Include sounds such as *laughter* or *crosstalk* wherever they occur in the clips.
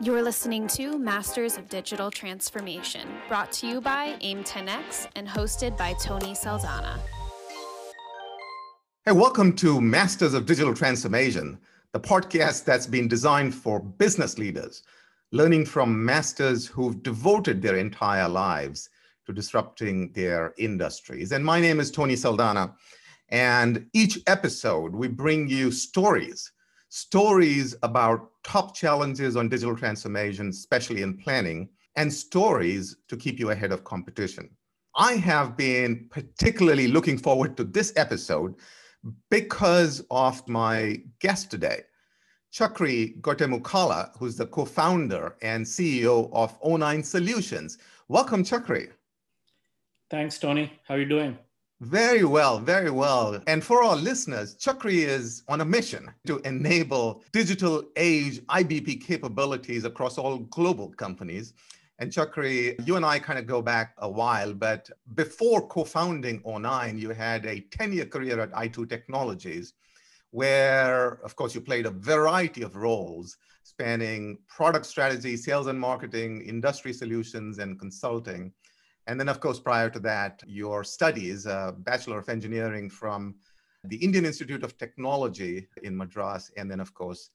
You're listening to Masters of Digital Transformation, brought to you by AIM 10X and hosted by Tony Saldanha. Hey, welcome to Masters of Digital Transformation, the podcast that's been designed for business leaders, learning from masters who've devoted their entire lives to disrupting their industries. And my name is Tony Saldanha. And each episode, we bring you stories stories about top challenges on digital transformation, especially in planning, and stories to keep you ahead of competition. I have been particularly looking forward to this episode because of my guest today, Chakri Gottemukkala, who's the co founder and CEO of O9 Solutions. Welcome, Chakri. Thanks, Tony. How are you doing? Very well, very well. And for our listeners, Chakri is on a mission to enable digital age IBP capabilities across all global companies. And Chakri, you and I kind of go back a while, but before co founding O9, you had a 10 year career at i2 Technologies, where, of course, you played a variety of roles spanning product strategy, sales and marketing, industry solutions, and consulting. And then, of course, prior to that, your studies, a Bachelor of Engineering from the Indian Institute of Technology in Madras, and then, of course,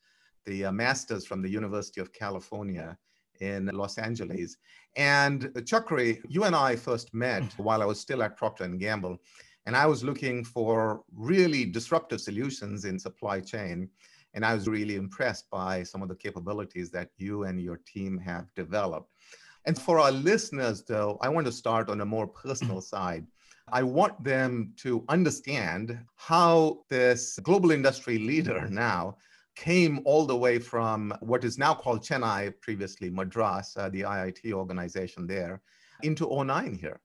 the uh, Master's from the University of California in Los Angeles. And uh, Chakri, you and I first met mm-hmm. while I was still at Procter & Gamble, and I was looking for really disruptive solutions in supply chain. And I was really impressed by some of the capabilities that you and your team have developed. And for our listeners, though, I want to start on a more personal side. I want them to understand how this global industry leader *laughs* now came all the way from what is now called Chennai, previously Madras, uh, the IIT organization there, into O9 here.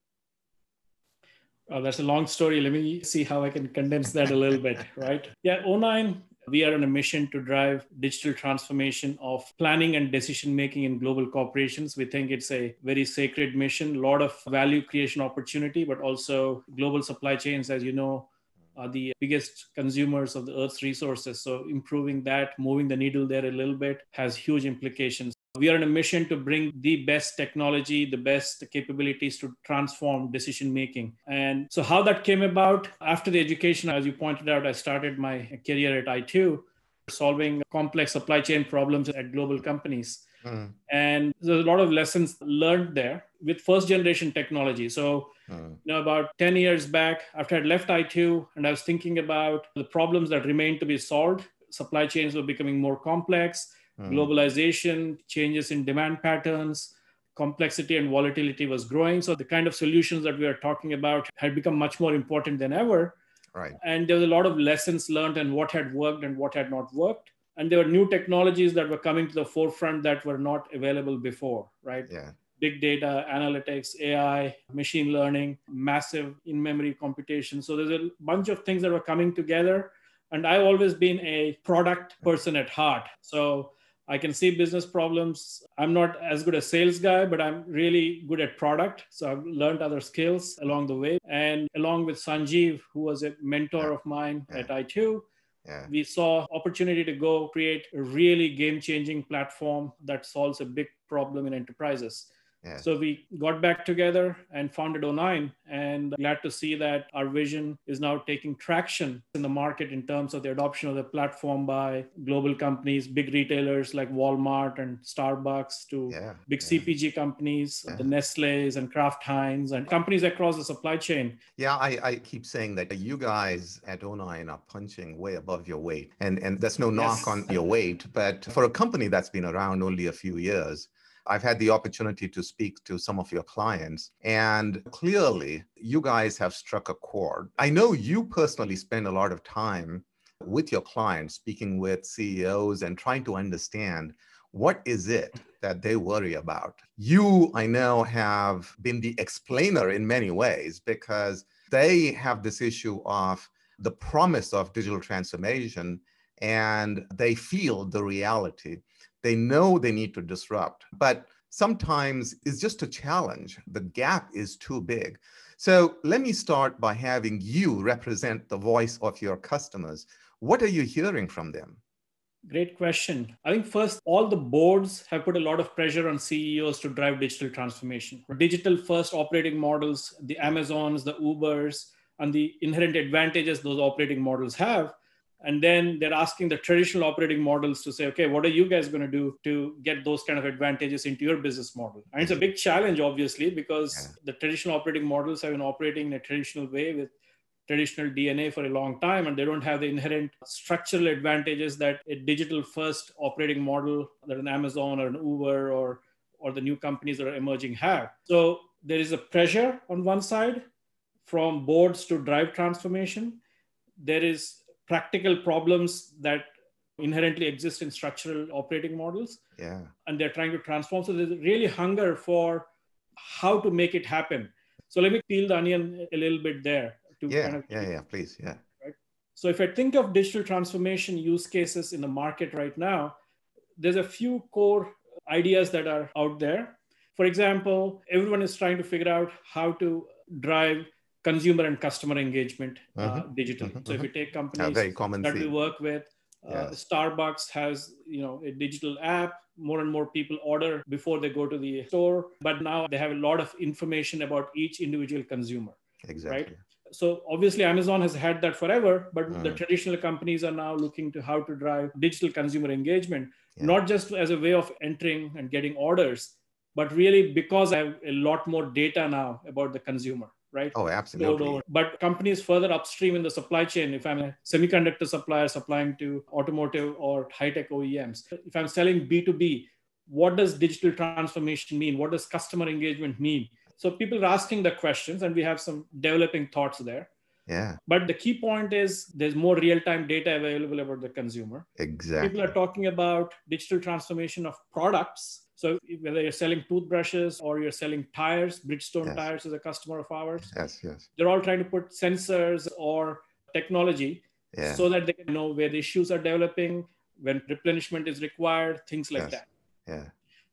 That's a long story. Let me see how I can condense that a little bit, *laughs* right? Yeah, O9 we are on a mission to drive digital transformation of planning and decision making in global corporations. We think it's a very sacred mission, a lot of value creation opportunity, but also global supply chains, as you know, are the biggest consumers of the Earth's resources. So improving that, moving the needle there a little bit has huge implications. We are on a mission to bring the best technology, the best capabilities to transform decision making. And so, how that came about after the education, as you pointed out, I started my career at i2, solving complex supply chain problems at global companies. Mm. And there's a lot of lessons learned there with first generation technology. So, mm. you know, about 10 years back, after I'd left i2 and I was thinking about the problems that remained to be solved, supply chains were becoming more complex mm. globalization, changes in demand patterns, complexity and volatility was growing. So the kind of solutions that we are talking about had become much more important than ever. Right. And there was a lot of lessons learned and what had worked and what had not worked. And there were new technologies that were coming to the forefront that were not available before, right? Yeah. Big data, analytics, AI, machine learning, massive in memory computation. So there's a bunch of things that were coming together. And I've always been a product person at heart. So I can see business problems. I'm not as good a sales guy, but I'm really good at product. So I've learned other skills along the way. And along with Sanjiv, who was a mentor of mine yeah. at i2, yeah. we saw opportunity to go create a really game-changing platform that solves a big problem in enterprises. Yeah. So we got back together and founded O9 and glad to see that our vision is now taking traction in the market in terms of the adoption of the platform by global companies, big retailers like Walmart and Starbucks to yeah. big yeah. CPG companies, the Nestle's and Kraft Heinz and companies across the supply chain. Yeah, I, I keep saying that you guys at O9 are punching way above your weight. And, and that's no knock yes. on your weight, but for a company that's been around only a few years, I've had the opportunity to speak to some of your clients, and clearly you guys have struck a chord. I know you personally spend a lot of time with your clients, speaking with CEOs and trying to understand what is it that they worry about. You, I know, have been the explainer in many ways because they have this issue of the promise of digital transformation and they feel the reality. They know they need to disrupt, but sometimes it's just a challenge. The gap is too big. So let me start by having you represent the voice of your customers. What are you hearing from them? Great question. I think first, all the boards have put a lot of pressure on CEOs to drive digital transformation. Digital first operating models, the Amazons, the Ubers, and the inherent advantages those operating models have. And then they're asking the traditional operating models to say, okay, what are you guys going to do to get those kind of advantages into your business model? And it's a big challenge, obviously, because yeah. the traditional operating models have been operating in a traditional way with traditional DNA for a long time, and they don't have the inherent structural advantages that a digital first operating model that an Amazon or an Uber or or the new companies that are emerging have. So there is a pressure on one side from boards to drive transformation. There is practical problems that inherently exist in structural operating models. Yeah. And they're trying to transform. So there's really hunger for how to make it happen. So let me peel the onion a little bit there to yeah, kind of yeah, yeah, please, yeah. Right. So if I think of digital transformation use cases in the market right now, there's a few core ideas that are out there. For example, everyone is trying to figure out how to drive consumer and customer engagement uh, mm-hmm. digitally. Mm-hmm. So if you take companies that theme. we work with, uh, Starbucks has you know a digital app. More and more people order before they go to the store, but now they have a lot of information about each individual consumer. Exactly. Right? so obviously amazon has had that forever but mm. the traditional companies are now looking to how to drive digital consumer engagement yeah. not just as a way of entering and getting orders but really because i have a lot more data now about the consumer right oh absolutely but companies further upstream in the supply chain if i'm a semiconductor supplier supplying to automotive or high tech oems if i'm selling b2b what does digital transformation mean what does customer engagement mean so people are asking the questions, and we have some developing thoughts there. Yeah. But the key point is there's more real-time data available about the consumer. Exactly. People are talking about digital transformation of products. So whether you're selling toothbrushes or you're selling tires, Bridgestone yes. tires is a customer of ours. Yes, yes. They're all trying to put sensors or technology yeah. so that they can know where the issues are developing, when replenishment is required, things like yes. that. Yeah.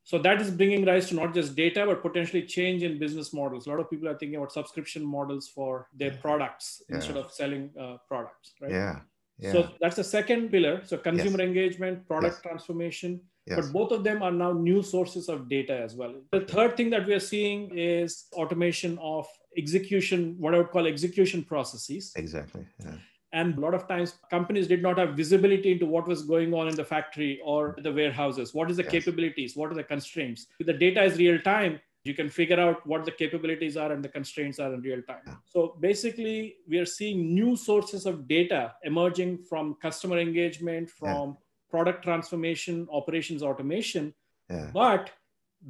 So that is bringing rise to not just data, but potentially change in business models. A lot of people are thinking about subscription models for their products yeah. instead of selling uh, products, right? Yeah. yeah. So that's the second pillar. So consumer yes. engagement, product yes. transformation. Yes. But both of them are now new sources of data as well. The third thing that we are seeing is automation of execution, what I would call execution processes. Exactly. Yeah and a lot of times companies did not have visibility into what was going on in the factory or the warehouses what is the yes. capabilities what are the constraints if the data is real time you can figure out what the capabilities are and the constraints are in real time yeah. so basically we are seeing new sources of data emerging from customer engagement from. Product transformation operations automation. Yeah. but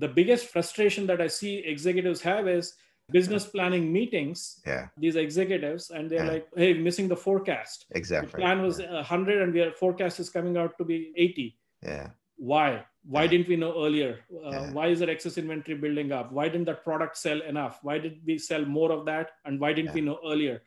the biggest frustration that i see executives have is business planning meetings. Yeah. These executives and they're yeah. like hey missing the forecast. Exactly. The plan was yeah. 100 and our forecast is coming out to be 80 yeah. Why? Why yeah. didn't we know earlier? Uh, why is there excess inventory building up? Why didn't that product sell enough? Why did we sell more of that? And why didn't we know earlier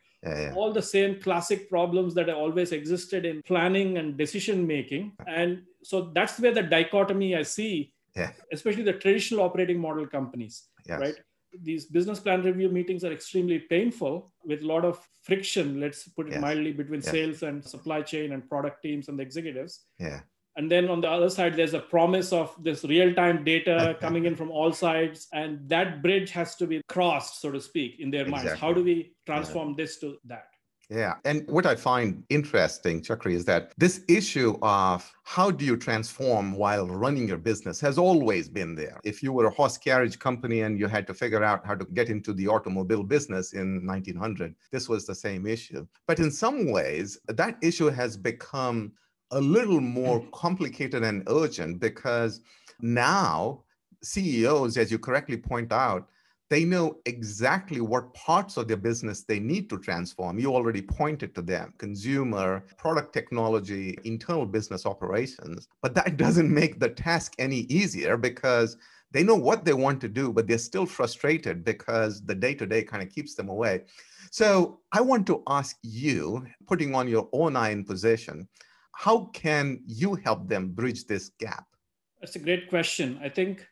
all the same classic problems that always existed in planning and decision making and so that's where the dichotomy i see yeah. especially the traditional operating model companies yes. right these business plan review meetings are extremely painful with a lot of friction let's put it yes. mildly between yes. sales and supply chain and product teams and the executives yeah and then on the other side there's a promise of this real-time data *laughs* coming in from all sides and that bridge has to be crossed so to speak in their exactly. minds how do we transform yeah. this to that yeah. And what I find interesting, Chakri, is that this issue of how do you transform while running your business has always been there. If you were a horse carriage company and you had to figure out how to get into the automobile business in 1900, this was the same issue. But in some ways, that issue has become a little more mm. complicated and urgent because now CEOs, as you correctly point out, they know exactly what parts of their business they need to transform. You already pointed to them consumer, product technology, internal business operations. But that *laughs* doesn't make the task any easier because they know what they want to do, but they're still frustrated because the day to day kind of keeps them away. So I want to ask you, putting on your own eye in position, how can you help them bridge this gap? That's a great question. I think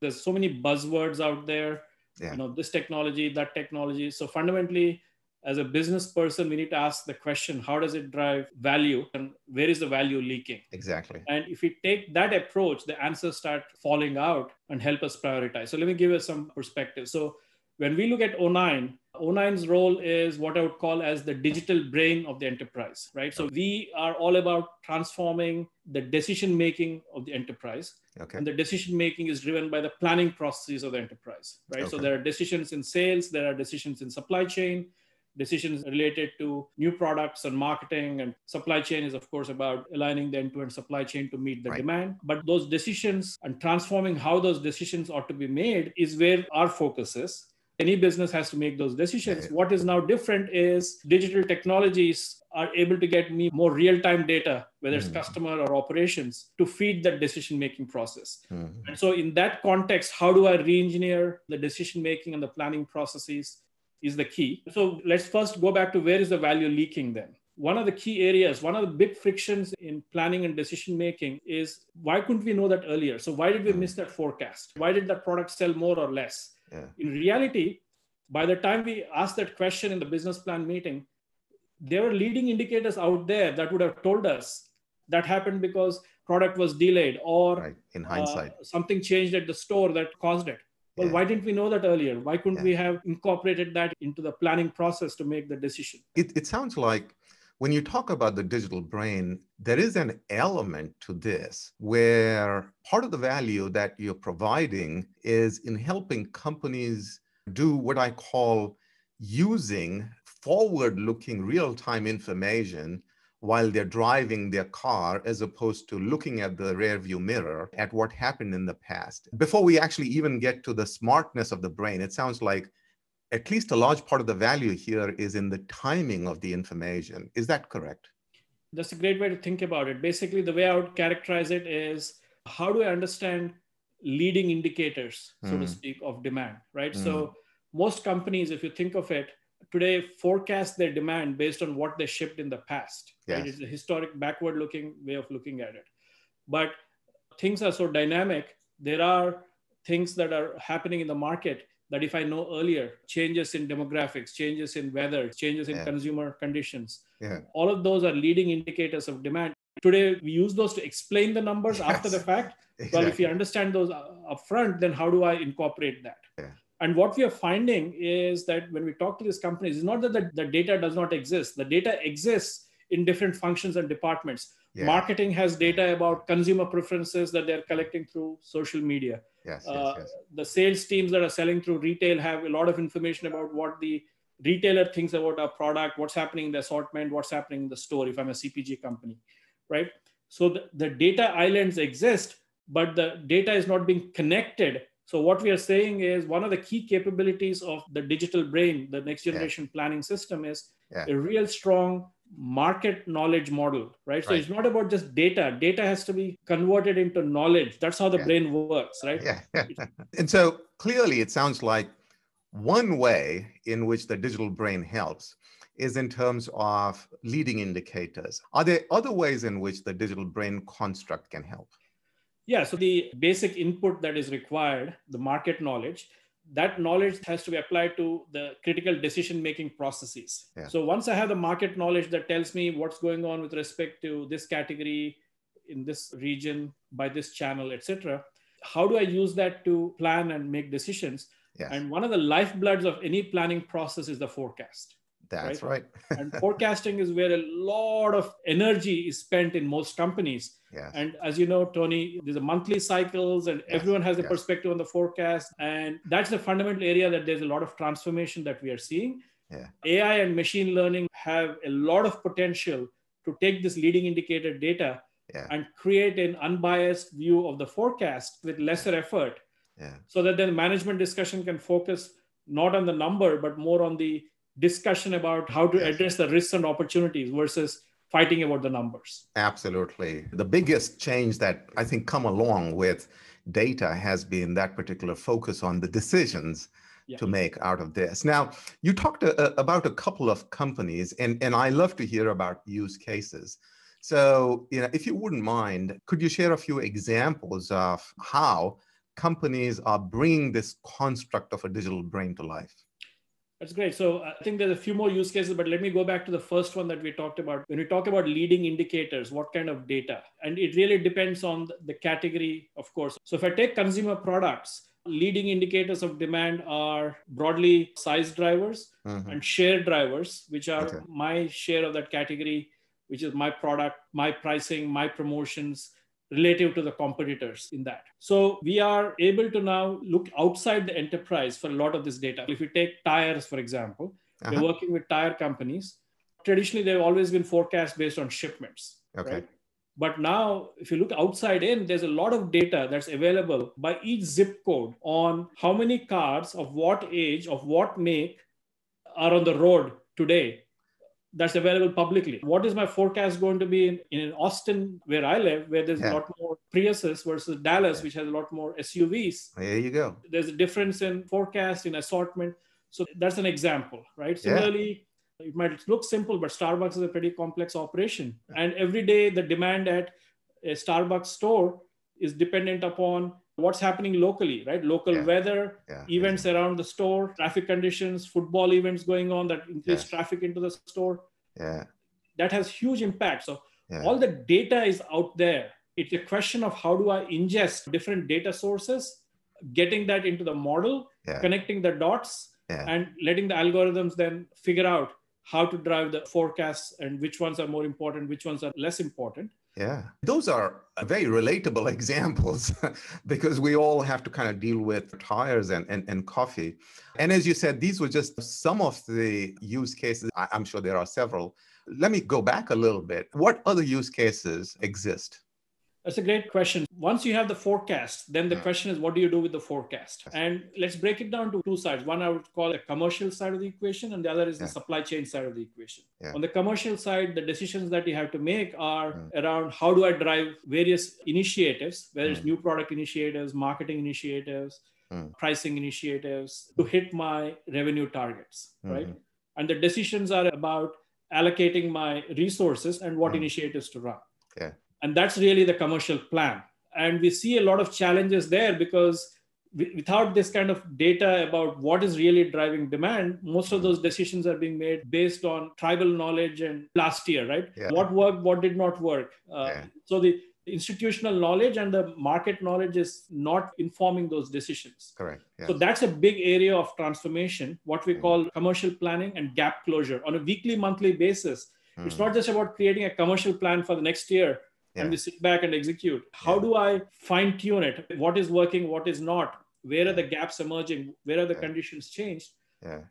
there's so many buzzwords out there yeah. you know this technology that technology so fundamentally as a business person, we need to ask the question how does it drive value and where is the value leaking? Exactly. And if we take that approach, the answers start falling out and help us prioritize. So let me give you some perspective. So when we look at O9, O9's role is what I would call as the digital brain of the enterprise, right? So we are all about transforming the decision making of the enterprise. Okay. And the decision making is driven by the planning processes of the enterprise, right? Okay. So there are decisions in sales, there are decisions in supply chain, decisions related to new products and marketing and supply chain is of course about aligning the end-to-end supply chain to meet the right. demand but those decisions and transforming how those decisions ought to be made is where our focus is any business has to make those decisions what is now different is digital technologies are able to get me more real-time data whether it's mm. customer or operations to feed that decision making process mm. and so in that context how do i re-engineer the decision making and the planning processes is the key. So let's first go back to where is the value leaking then? One of the key areas, one of the big frictions in planning and decision making is why couldn't we know that earlier? So why did we miss that forecast? Why did that product sell more or less? Yeah. In reality, by the time we asked that question in the business plan meeting, there were leading indicators out there that would have told us that happened because product was delayed or right. in hindsight uh, something changed at the store that caused it well, yeah. why didn't we know that earlier? Why couldn't yeah. we have incorporated that into the planning process to make the decision? It, it sounds like when you talk about the digital brain, there is an element to this where part of the value that you're providing is in helping companies do what I call using forward looking real time information while they're driving their car as opposed to looking at the rear view mirror at what happened in the past. Before we actually even get to the smartness of the brain, it sounds like at least a large part of the value here is in the timing of the information. Is that correct? That's a great way to think about it. Basically, the way I would characterize it is how do I understand leading indicators, so mm. to hmm. speak, of demand, right? Mm. So, most companies, if you think of it, today forecast their demand based on what they shipped in the past. Yes. Right? It's a historic backward looking way of looking at it. But things are so dynamic. There are things that are happening in the market that if I know earlier, changes in demographics, changes in weather, changes in yeah. consumer conditions, yeah. all of those are leading indicators of demand. Today, we use those to explain the numbers yes. after the fact. Exactly. *laughs* Well, if you understand those uh, upfront, then how do I incorporate that? Yeah. And what we are finding is that when we talk to these companies, it's not that the, the data does not exist. The data exists in different functions and departments. Marketing has data about consumer preferences that they're collecting through social media. Yes, uh, yes, yes. The sales teams that are selling through retail have a lot of information about what the retailer thinks about our product, what's happening in the assortment, what's happening in the store, if I'm a CPG company, right? So the, the data islands exist, but the data is not being connected so what we are saying is one of the key capabilities of the digital brain, the next generation yeah. planning system is yeah. a real strong market knowledge model, right? So it's not about just data. Data has to be converted into knowledge. That's how the yeah. brain works, right? Yeah. *laughs* and so clearly it sounds like one way in which the digital brain helps is in terms of leading indicators. Are there other ways in which the digital brain construct can help? Yeah, so the basic input that is required, the market knowledge, that knowledge has to be applied to the critical decision making processes. Yeah. So once I have the market knowledge that tells me what's going on with respect to this category in this region by this channel, etc., how do I use that to plan and make decisions? Yes. And one of the lifebloods of any planning process is the forecast. That's right. right. and *laughs* forecasting is where a lot of energy is spent in most companies. Yes. And as you know, Tony, there's a monthly cycles and yes. everyone has a yes. perspective on the forecast. And that's the fundamental area that there's a lot of transformation that we are seeing. Yeah. AI and machine learning have a lot of potential to take this leading indicator data yeah. and create an unbiased view of the forecast with lesser effort. Yeah. So that then management discussion can focus not on the number, but more on the discussion about how to address the risks and opportunities versus fighting about the numbers. Absolutely. The biggest change that I think come along with data has been that particular focus on the decisions yeah. to make out of this. Now, you talked a, uh, a, about a couple of companies, and, and I love to hear about use cases. So, you know, if you wouldn't mind, could you share a few examples of how companies are bringing this construct of a digital brain to life? That's great. So I think there's a few more use cases, but let me go back to the first one that we talked about. When we talk about leading indicators, what kind of data? And it really depends on the category, of course. So if I take consumer products, leading indicators of demand are broadly size drivers mm-hmm. and share drivers, which are okay. my share of that category, which is my product, my pricing, my promotions, relative to the competitors in that. So we are able to now look outside the enterprise for a lot of this data. If you take tires, for example, uh-huh. we're working with tire companies. Traditionally, they've always been forecast based on shipments. Okay. Right? But now, if you look outside in, there's a lot of data that's available by each zip code on how many cars of what age, of what make are on the road today that's available publicly. What is my forecast going to be in, in Austin, where I live, where there's yeah. a lot more Priuses versus Dallas, yeah. which has a lot more SUVs? There you go. There's a difference in forecast, in assortment. So that's an example, right? Similarly, yeah. it might look simple, but Starbucks is a pretty complex operation. And every day, the demand at a Starbucks store is dependent upon what's happening locally, right? Local yeah. weather, yeah. events exactly. around the store, traffic conditions, football events going on that increase yeah. traffic into the store. Yeah. That has huge impact. So all the data is out there. It's a question of how do I ingest different data sources, getting that into the model, connecting the dots, and letting the algorithms then figure out how to drive the forecasts and which ones are more important, which ones are less important. Yeah, those are very relatable *laughs* examples *laughs* because we all have to kind of deal with tires and, and, and coffee. And as you said, these were just some of the use cases. I, I'm sure there are several. Let me go back a little bit. What other use cases exist? That's a great question. Once you have the forecast, then the yeah. question is, what do you do with the forecast? And let's break it down to two sides. One I would call a commercial side of the equation, and the other is yeah. the supply chain side of the equation. Yeah. On the commercial side, the decisions that you have to make are mm. around how do I drive various initiatives, whether mm. it's new product initiatives, marketing initiatives, mm. pricing initiatives, to hit my revenue targets, mm-hmm. right? And the decisions are about allocating my resources and what mm. initiatives to run. Yeah and that's really the commercial plan and we see a lot of challenges there because without this kind of data about what is really driving demand most of those decisions are being made based on tribal knowledge and last year right yeah. what worked what did not work uh, yeah. so the institutional knowledge and the market knowledge is not informing those decisions correct yes. so that's a big area of transformation what we mm. call commercial planning and gap closure on a weekly monthly basis mm. it's not just about creating a commercial plan for the next year yeah. and we sit back and execute. How yeah. do I fine tune it? What is working? What is not? Where are the gaps emerging? Where are the conditions changed?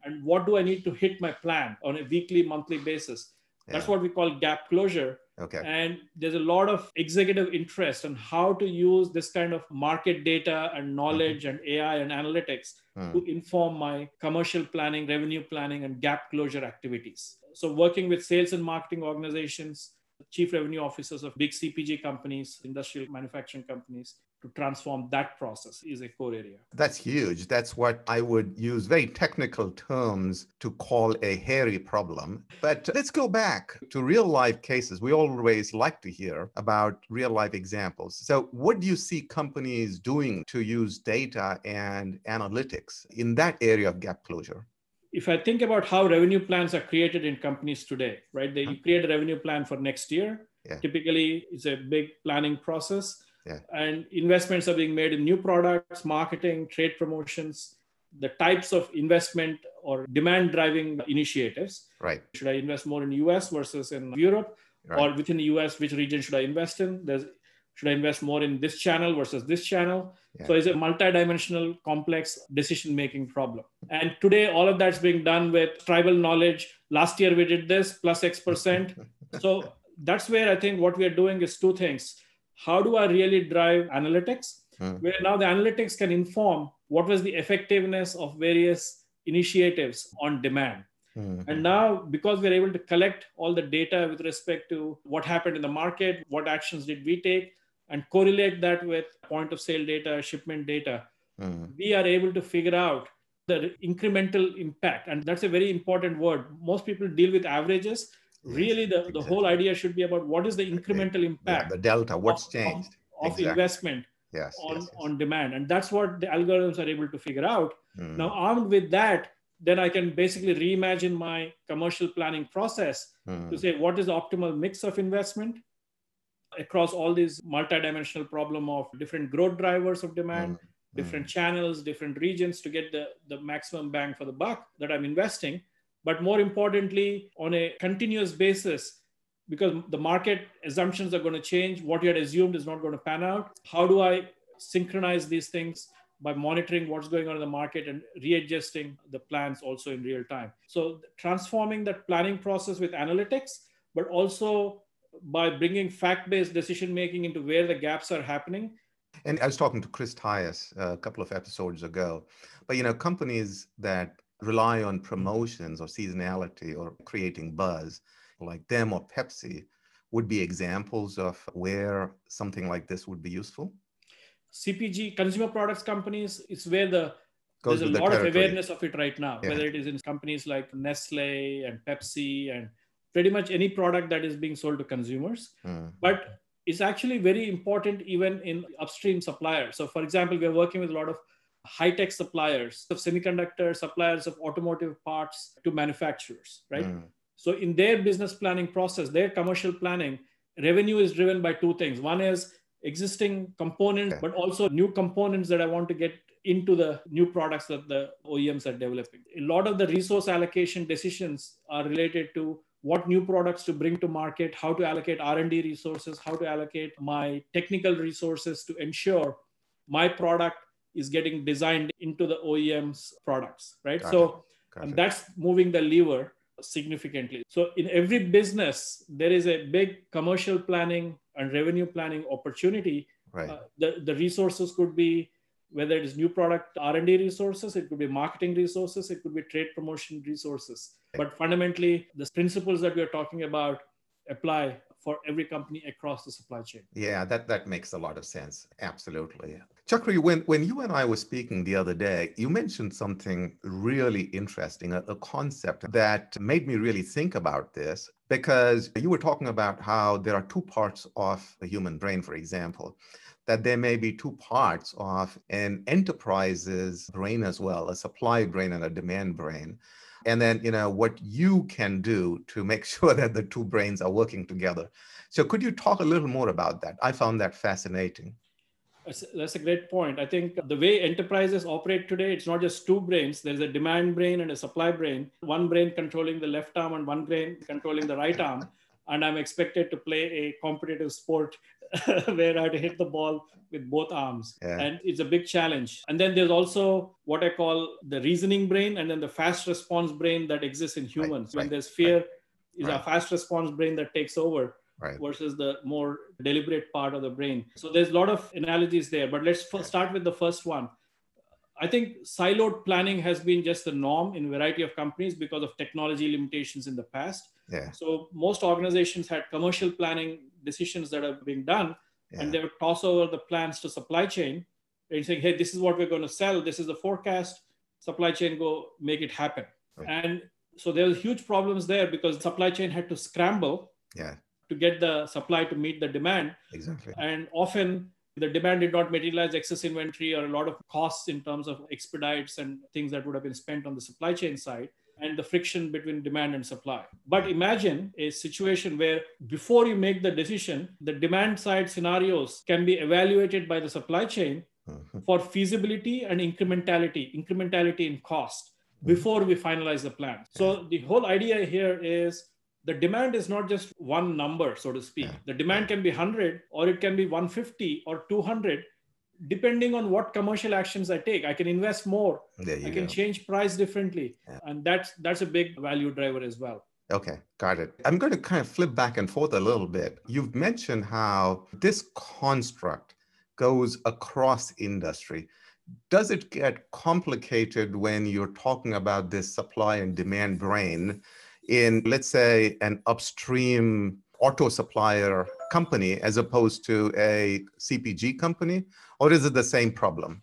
And what do I need to hit my plan on a weekly, monthly basis? That's what we call gap closure. Okay. And there's a lot of executive interest on how to use this kind of market data and knowledge mm-hmm. and AI and analytics mm. to inform my commercial planning, revenue planning, and gap closure activities. So, working with sales and marketing organizations, chief revenue officers of big CPG companies, industrial manufacturing companies, to transform that process is a core area. That's huge. That's what I would use very technical terms to call a hairy problem. But let's go back to real life cases. We always like to hear about real life examples. So, what do you see companies doing to use data and analytics in that area of gap closure? If I think about how revenue plans are created in companies today, right? They, you create a revenue plan for next year. Yeah. Typically, it's a big planning process. Yeah. And investments are being made in new products, marketing, trade promotions, the types of investment or demand driving initiatives. Right. Should I invest more in US versus in Europe? Right. Or within the US, which region should I invest in? There's should I invest more in this channel versus this channel? Yeah. So it's a multi-dimensional, complex decision-making problem. And today, all of that's being done with tribal knowledge. Last year we did this plus X percent. *laughs* so that's where I think what we are doing is two things. How do I really drive analytics? Hmm. Where now the analytics can inform what was the effectiveness of various initiatives on demand. Mm-hmm. And now, because we're able to collect all the data with respect to what happened in the market, what actions did we take, and correlate that with point of sale data, shipment data, mm-hmm. we are able to figure out the incremental impact. And that's a very important word. Most people deal with averages. Yes, really, the, exactly. the whole idea should be about what is the incremental impact. Yeah, the delta, what's of, changed. Of, exactly. investment yes, on, yes. on demand. And that's what the algorithms are able to figure out. Mm. Now, armed with that, then I can basically reimagine my commercial planning process mm. to say what is the optimal mix of investment across all these multidimensional problem of different growth drivers of demand, mm. different channels, different regions to get the, the maximum bang for the buck that I'm investing. But more importantly, on a continuous basis, because the market assumptions are going to change, what you had assumed is not going to pan out. How do I synchronize these things by monitoring what's going on in the market and readjusting the plans also in real time. So transforming that planning process with analytics, but also by bringing fact-based decision making into where the gaps are happening. And I was talking to Chris Tyus uh, a couple of episodes ago, but you know, companies that rely on promotions or seasonality or creating buzz, like them or Pepsi, would be examples of where something like this would be useful. CPG, consumer products companies, is where the Goes there's a lot of awareness of it right now, yeah. whether it is in companies like Nestle and Pepsi and pretty much any product that is being sold to consumers. Mm. But it's actually very important even in upstream suppliers. So, for example, we're working with a lot of high tech suppliers, of semiconductor suppliers, of automotive parts to manufacturers, right? Mm. So, in their business planning process, their commercial planning, revenue is driven by two things. One is existing components, but also new components that I want to get into the new products that the OEMs are developing. A lot of the resource allocation decisions are related to what new products to bring to market, how to allocate R&D resources, how to allocate my technical resources to ensure my product is getting designed into the OEM's products, right? Got so and that's moving the lever significantly. So in every business, there is a big commercial planning and revenue planning opportunity. Right. Uh, the, the resources could be whether it is new product R&D resources, it could be marketing resources, it could be trade promotion resources. But fundamentally, the principles that we are talking about apply for every company across the supply chain. Yeah, that, that makes a lot of sense. Absolutely. Chakri, when, when you and I were speaking the other day, you mentioned something really interesting, a, a concept that made me really think about this because you were talking about how there are two parts of the human brain, for example that there may be two parts of an enterprise's brain as well a supply brain and a demand brain. And then you know what you can do to make *laughs* sure that the two brains are working together. So could you talk a little more about that? I found that fascinating. That's, a great point. I think the way enterprises operate today it's not just two brains. There's a demand brain and a supply brain. One brain controlling the left arm and one brain controlling the right arm. And i'm expected to play a competitive sport *laughs* where I had to hit the ball with both arms. Yeah. And it's a big challenge. And then there's also what I call the reasoning brain and then the fast response brain that exists in humans. Right. When right. there's fear, right. is a fast response brain that takes over. Right. versus the more deliberate part of the brain. So there's a lot of analogies there, but let's f- start with the first one. I think siloed planning has been just the norm in a variety of companies because of technology limitations in the past. Yeah. So most organizations had commercial planning decisions that are being done, yeah. and they would toss over the plans to supply chain and saying, "Hey, this is what we're going to sell. This is the forecast." Supply chain go make it happen. Right. And so there were huge problems there because supply chain had to scramble yeah. to get the supply to meet the demand. Exactly. And often the demand did not materialize excess inventory or a lot of costs in terms of expedites and things that would have been spent on the supply chain side and the friction between demand and supply. But imagine a situation where before you make the decision, the demand side scenarios can be evaluated by the supply chain mm-hmm. for feasibility and incrementality, incrementality in cost mm-hmm. before we finalize the plan. So the whole idea here is the demand is not just one number, so to speak. The demand can be 100 or it can be 150 or 200 depending on what commercial actions I take, I can invest more. I can go. change price differently. Yeah. And that's that's a big value driver as well. Okay, got it. I'm going to kind of flip back and forth a little bit. You've mentioned how this construct goes across industry. Does it get complicated when you're talking about this supply and demand brain in, let's say, an upstream auto supplier company as opposed to a CPG company? Or is it the same problem?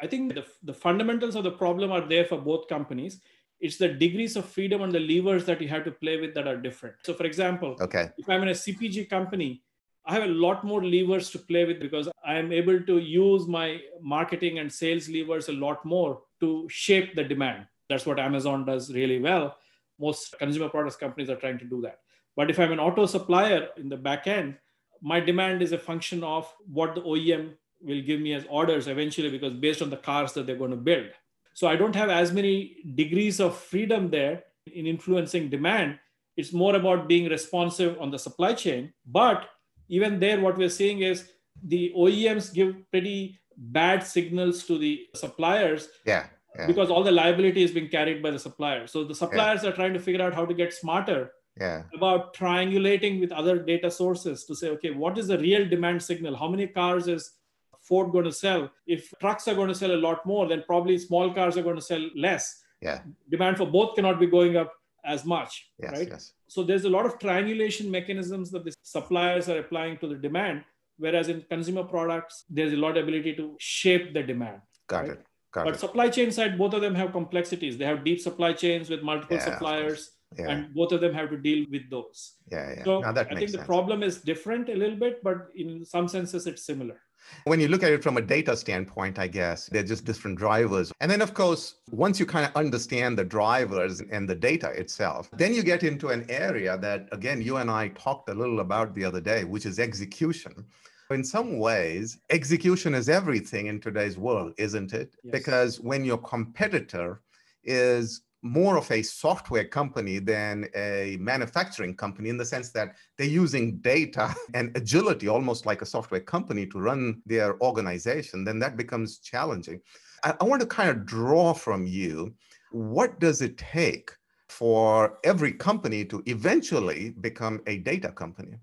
I think the, the fundamentals of the problem are there for both companies. It's the degrees of freedom and the levers that you have to play with that are different. So, for example, okay. if I'm in a CPG company, I have a lot more levers to play with because I am able to use my marketing and sales levers a lot more to shape the demand. That's what Amazon does really well. Most consumer products companies are trying to do that. But if I'm an auto supplier in the back end, my demand is a function of what the OEM will give me as orders eventually, because based on the cars that they're going to build. So I don't have as many degrees of freedom there in influencing demand. It's more about being responsive on the supply chain. But even there, what we're seeing is the OEMs give pretty bad signals to the suppliers. Yeah. yeah. Because all the liability is being carried by the suppliers. So the suppliers yeah. are trying to figure out how to get smarter yeah. about triangulating with other data sources to say, okay, what is the real demand signal? How many cars is Ford going to sell? If trucks are going to sell a lot more, then probably small cars are going to sell less. Yeah. Demand for both cannot be going up as much. Yes, right? Yes. So there's a lot of triangulation mechanisms that the suppliers are applying to the demand. Whereas in consumer products, there's a lot of ability to shape the demand. Got right? it. Got but it. supply chain side, both of them have complexities. They have deep supply chains with multiple Yeah, suppliers Yeah. and both of them have to deal with those. yeah. Yeah. So Now that I think the sense. problem is different a little bit, but in some senses it's similar. When you look at it from a data standpoint, I guess they're just different drivers. And then, of course, once you kind of understand the drivers and the data itself, then you get into an area that, again, you and I talked a little about the other day, which is execution. In some ways, execution is everything in today's world, isn't it? Yes. Because when your competitor is more of a software company than a manufacturing company in the sense that they're using data *laughs* and agility almost like a software company to run their organization, then that becomes challenging. I, I want to kind of draw from you what does it take for every company to eventually become a data company?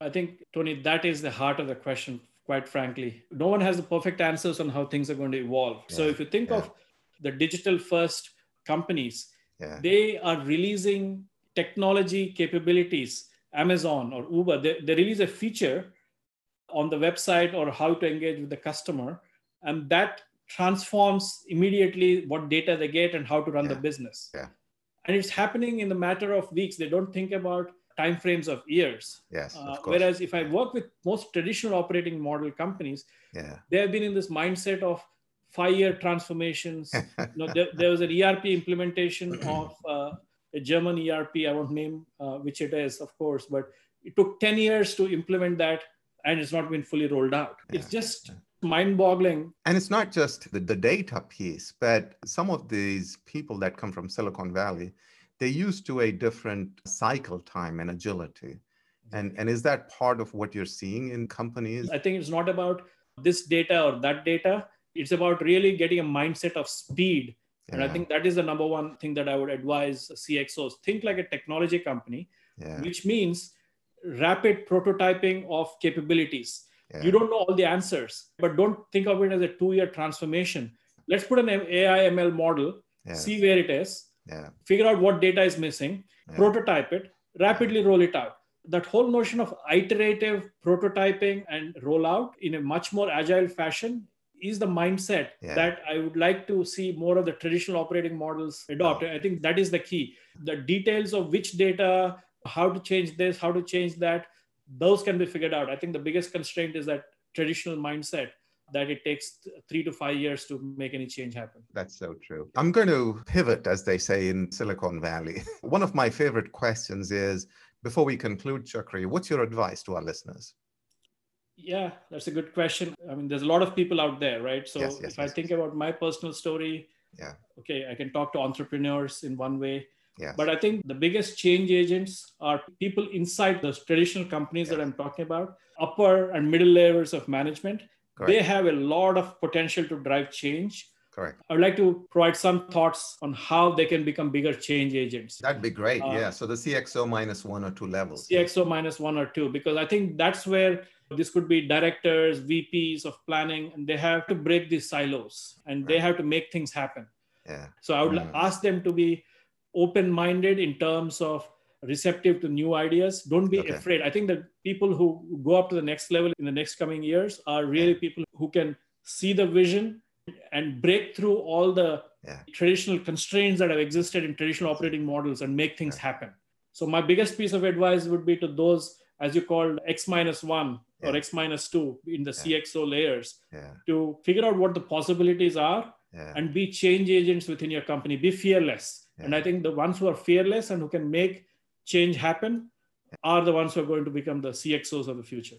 I think, Tony, that is the heart of the question, quite frankly. No one has the perfect answers on how things are going to evolve. so if you think yeah. of the digital first companies, Yeah. they are releasing technology capabilities. Amazon or Uber, they, they release a feature on the website or how to engage with the customer, and that transforms immediately what data they get and how to run the business. yeah. And it's happening in the matter of weeks. They don't think about timeframes of years. Yes, Uh, of course. whereas if I work with most traditional operating model companies, yeah. they have been in this mindset of five-year transformations. *laughs* you know, there, there was an ERP implementation *clears throat* of uh, a German ERP. I won't name uh, which it is, of course, but it took 10 years to implement that, and it's not been fully rolled out. It's just mind-boggling. And it's not just the, the data piece, but some of these people that come from Silicon Valley, they're used to a different cycle time and agility. And, and is that part of what you're seeing in companies? I think it's not about this data or that data. It's about really getting a mindset of speed. And I think that is the number one thing that I would advise CXOs. Think like a technology company. yeah, which means rapid prototyping of capabilities. yeah, You don't know all the answers, but don't think of it as a two year transformation. Let's put an AI ML model, yeah, see where it is, yeah, figure out what data is missing, yeah. prototype it, rapidly roll it out. That whole notion of iterative prototyping and rollout in a much more agile fashion is the mindset Yeah. that I would like to see more of the traditional operating models adopt. I think that is the key. The details of which data, how to change this, how to change that, those can be figured out. I think the biggest constraint is that traditional mindset that it takes three to five years to make any change happen. That's so true. I'm going to pivot, as they say in Silicon Valley. *laughs* One of my favorite questions is before we conclude, Chakri, what's your advice to our listeners? Yeah, that's a good question. I mean, there's a lot of people out there, right? So Yes, yes, if I yes, think about my personal story, Yeah. okay, I can talk to entrepreneurs in one way. Yes. But I think the biggest change agents are people inside those traditional companies that I'm talking about, upper and middle layers of management. Correct. They have a lot of potential to drive change. Correct. I would like to provide some thoughts on how they can become bigger change agents. That'd be great. Uh, yeah. So the CXO minus one or two levels. CXO minus one or two, because I think that's where this could be directors, VPs of planning, and they have to break these silos and they have to make things happen. Yeah. So I would Mm. ask them to be open minded in terms of receptive to new ideas. Don't be Okay. afraid. I think that people who go up to the next level in the next coming years are really people who can see the vision and break through all the Yeah. traditional constraints that have existed in traditional operating models and make things happen. So my biggest piece of advice would be to those, as you called X minus one or. X minus two in the. CXO layers, to figure out what the possibilities are and be change agents within your company. Be fearless. And I think the ones who are fearless and who can make change happen are the ones who are going to become the CXOs of the future.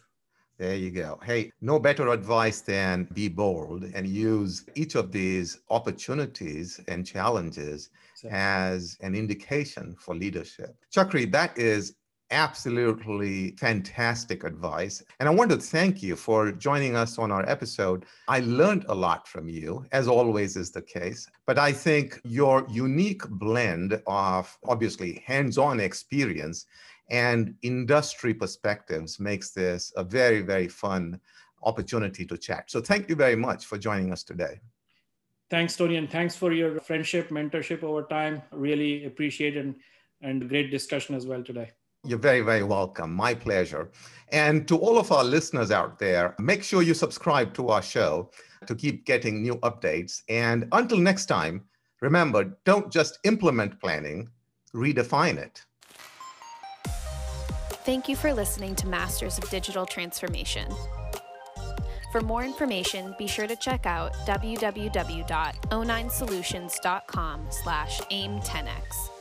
There you go. Hey, no better advice than be bold and use each of these opportunities and challenges as an indication for leadership. Chakri, that is absolutely fantastic advice. And I want to thank you for joining us on our episode. I learned a lot from you, as always is the case. But I think your unique blend of obviously hands on experience and industry perspectives makes this a very, very fun opportunity to chat. So thank you very much for joining us today. Thanks, Tony, and thanks for your friendship, mentorship over time. Really appreciate it and, and great discussion as well today. You're very, very welcome. My pleasure. And to all of our listeners out there, make sure you subscribe to our show to keep getting new updates. And until next time, remember don't just implement planning, redefine it. Thank you for listening to Masters of Digital Transformation. For more information, be sure to check out www.o9solutions.com slash aim10x.